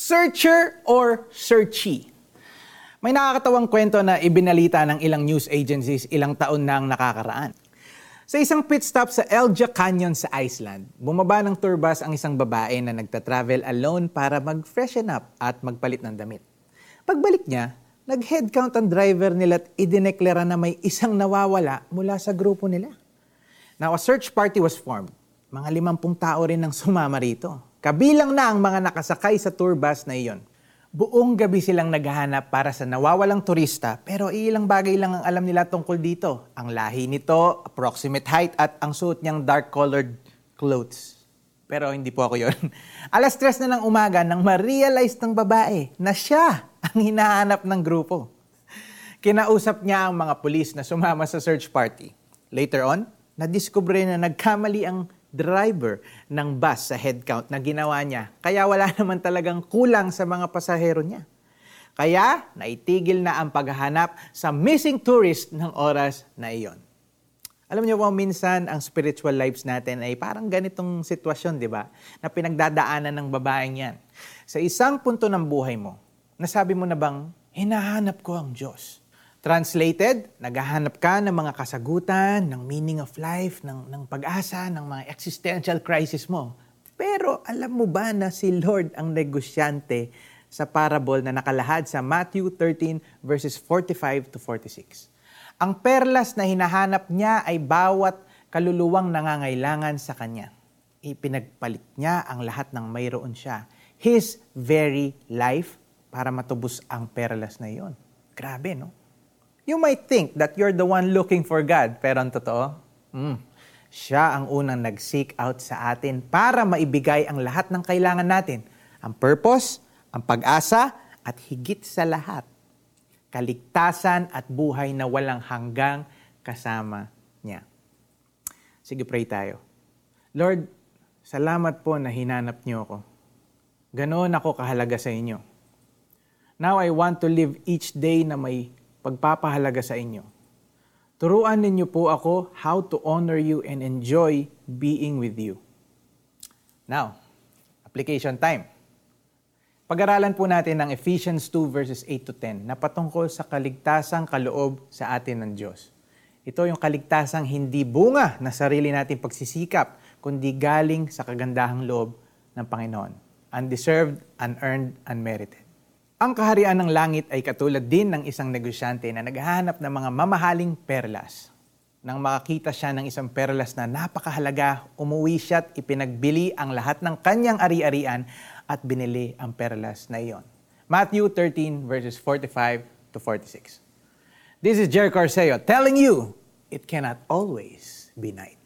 Searcher or searchy? May nakakatawang kwento na ibinalita ng ilang news agencies ilang taon na ang nakakaraan. Sa isang pit stop sa Elja Canyon sa Iceland, bumaba ng tour bus ang isang babae na nagta-travel alone para mag-freshen up at magpalit ng damit. Pagbalik niya, nag-headcount ang driver nila at idineklara na may isang nawawala mula sa grupo nila. Now, a search party was formed. Mga limampung tao rin ang sumama rito. Kabilang na ang mga nakasakay sa tour bus na iyon. Buong gabi silang naghahanap para sa nawawalang turista pero ilang bagay lang ang alam nila tungkol dito. Ang lahi nito, approximate height at ang suot niyang dark-colored clothes. Pero hindi po ako yon. Alas tres na ng umaga nang ma-realize ng babae na siya ang hinahanap ng grupo. Kinausap niya ang mga pulis na sumama sa search party. Later on, nadiskubre na nagkamali ang driver ng bus sa headcount na ginawa niya. Kaya wala naman talagang kulang sa mga pasahero niya. Kaya naitigil na ang paghahanap sa missing tourist ng oras na iyon. Alam niyo po, minsan ang spiritual lives natin ay parang ganitong sitwasyon, di ba? Na pinagdadaanan ng babaeng yan. Sa isang punto ng buhay mo, nasabi mo na bang, hinahanap ko ang Diyos. Translated, naghahanap ka ng mga kasagutan, ng meaning of life, ng, ng pag-asa, ng mga existential crisis mo. Pero alam mo ba na si Lord ang negosyante sa parable na nakalahad sa Matthew 13 verses 45 to 46. Ang perlas na hinahanap niya ay bawat kaluluwang nangangailangan sa kanya. Ipinagpalit niya ang lahat ng mayroon siya. His very life para matubos ang perlas na iyon. Grabe, no? You might think that you're the one looking for God, pero ang totoo, mm, siya ang unang nag-seek out sa atin para maibigay ang lahat ng kailangan natin. Ang purpose, ang pag-asa, at higit sa lahat, kaligtasan at buhay na walang hanggang kasama niya. Sige, pray tayo. Lord, salamat po na hinanap niyo ako. Ganoon ako kahalaga sa inyo. Now I want to live each day na may pagpapahalaga sa inyo. Turuan ninyo po ako how to honor you and enjoy being with you. Now, application time. Pag-aralan po natin ang Ephesians 2 verses 8 to 10 na patungkol sa kaligtasang kaloob sa atin ng Diyos. Ito yung kaligtasang hindi bunga na sarili nating pagsisikap, kundi galing sa kagandahang loob ng Panginoon. Undeserved, unearned, unmerited. Ang kaharian ng langit ay katulad din ng isang negosyante na naghahanap ng mga mamahaling perlas. Nang makakita siya ng isang perlas na napakahalaga, umuwi siya at ipinagbili ang lahat ng kanyang ari-arian at binili ang perlas na iyon. Matthew 13 verses 45 to 46. This is Jerry Corseo telling you, it cannot always be night.